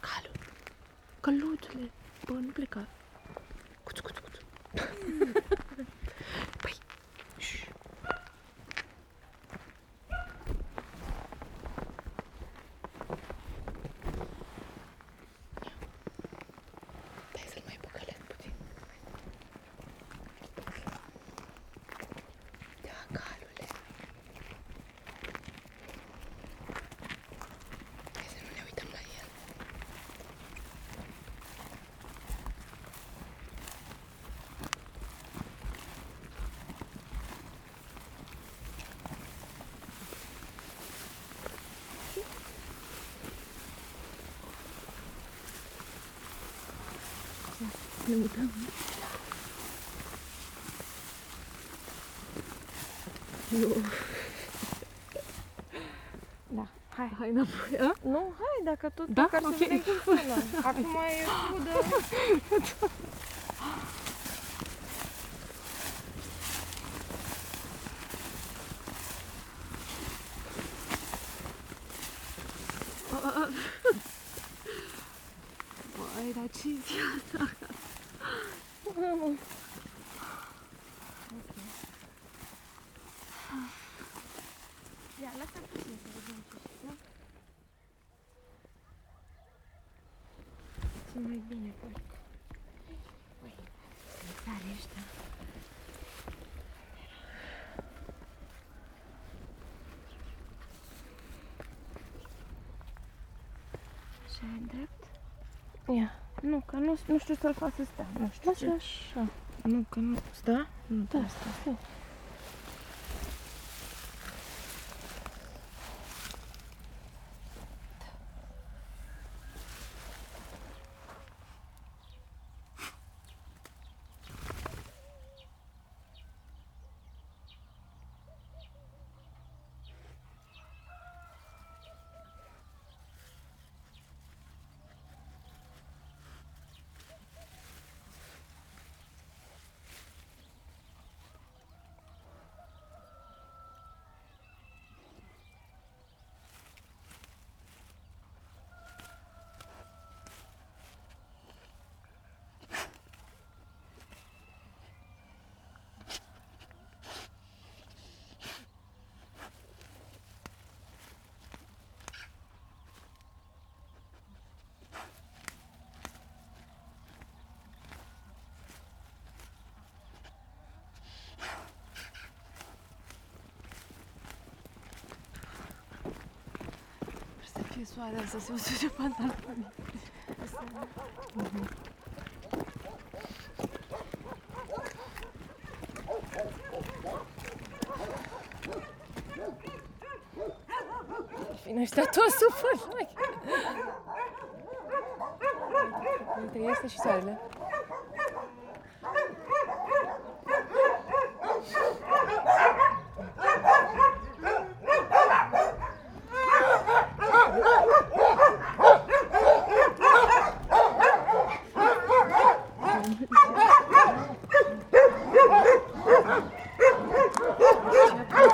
Kalu. Kalutule. Bun plecat. Cuțu, cuțu, cuțu. Ne uităm. Eu... Da, hai. Hai înapoi, a? Nu, hai, dacă tot Da? măcar Ok. să vedem cum sună. Acum e crudă. Băi, dar ce zi asta? Ia, lasă puțin să vedem ce știu. Sunt mai bine păi. Ui, sunt tare ăștia. Și ai drept? Ia, nu, că nu, nu știu să-l fac să stea. Nu știu ce. Așa, așa. Nu, că nu... Sta? Nu, Da, da. stai, stai. Sper să fie soare, să se usuce pantaloni. Fiind ăștia toți supărați. Uite, este și soarele.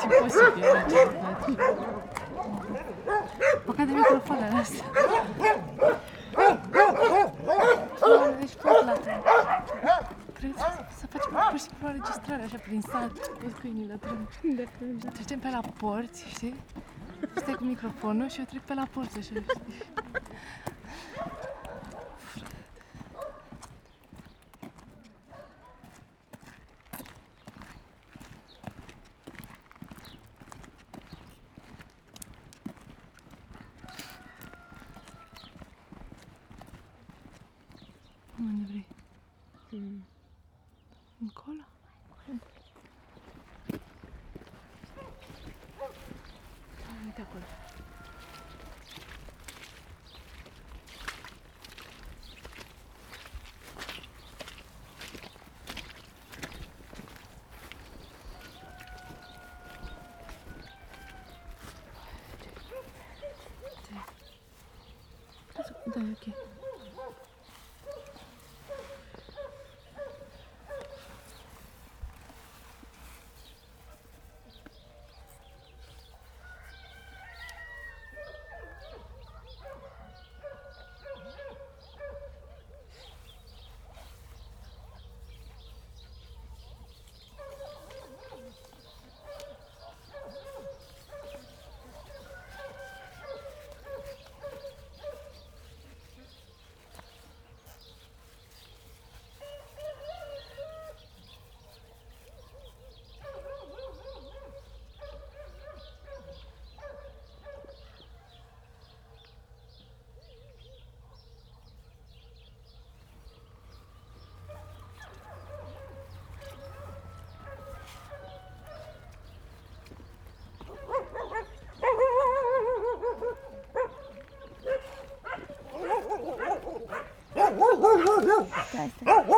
Ce posibil Păcat de microfoanele astea. Doamne, Deci pot la tine. Cred să facem pur și simplu o înregistrare așa prin sat, toți câinile trâng. Trecem pe la porți, știi? Stai cu microfonul și eu trec pe la porți așa, știi? Unde vrei? Încolo? Uite acolo. Da, e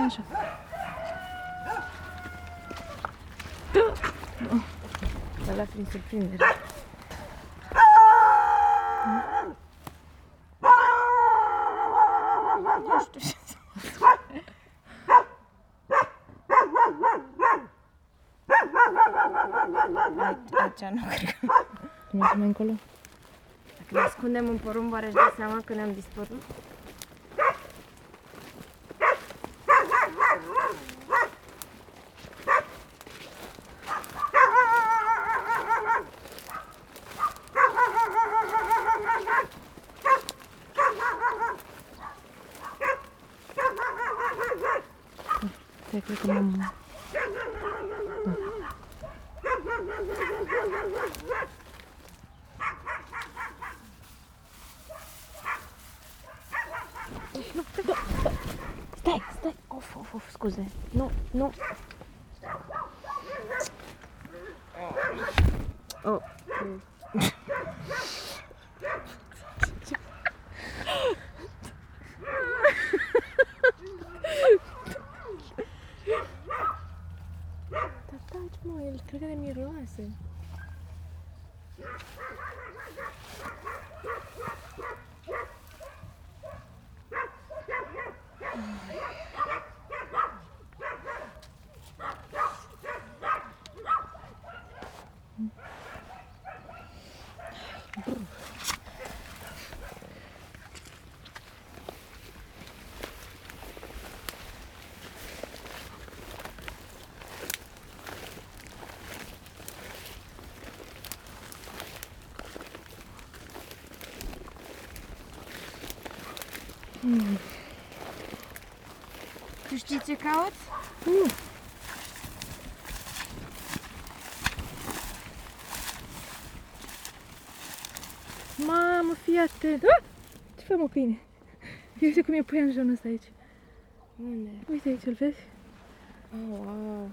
Hai așa. Ăla prin surprindere. Nu știu ce să Aici nu cred că... Mergem mai încolo? Dacă ne ascundem în porumb, oare își dă seama că ne-am dispărut? Stai, cred că m-am... Stai, stai! Of, of, of, scuze. Nu, nu. Oh. Dar mă, el cred că ne miroase. Tu știi ce cauți? Mamă, fii atent! Ah! Ce fă, mă, câine? Uite cum e păianjonul ăsta aici. Unde? Uite aici, îl vezi? Oh, wow.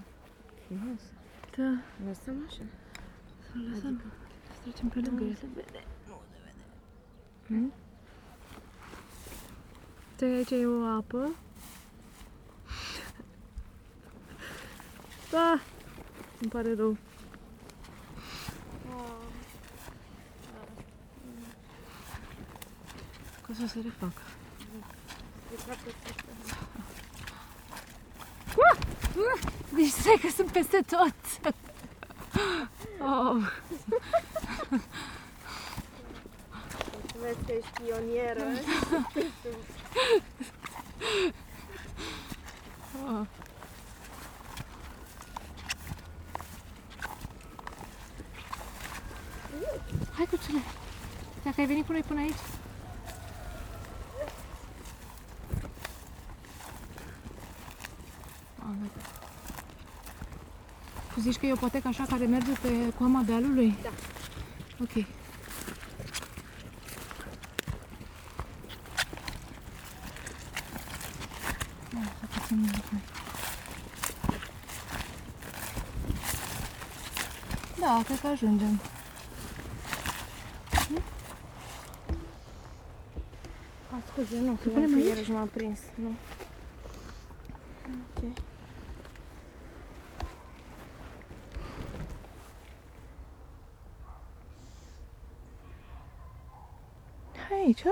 Frumos. Da, Lăsăm așa. să-l lăsăm. Să trecem pe lângă el. se vede. Nu se vede. Hmm? Uite, aici e o apă. Da, îmi pare rău. Că o să se refacă. Deci stai că sunt peste tot. Oh. Vezi că ești pionieră. Oh. Hai cuțule, dacă ai venit cu noi până aici. Ah, gata. Tu zici că e o potecă așa care merge pe coama dealului? Da. Ok. Da, să puțin mai. Da, cred că ajungem. Ah, scuze, nu, că punem că aici? iarăși m-am prins. Nu. Ok. Hai aici,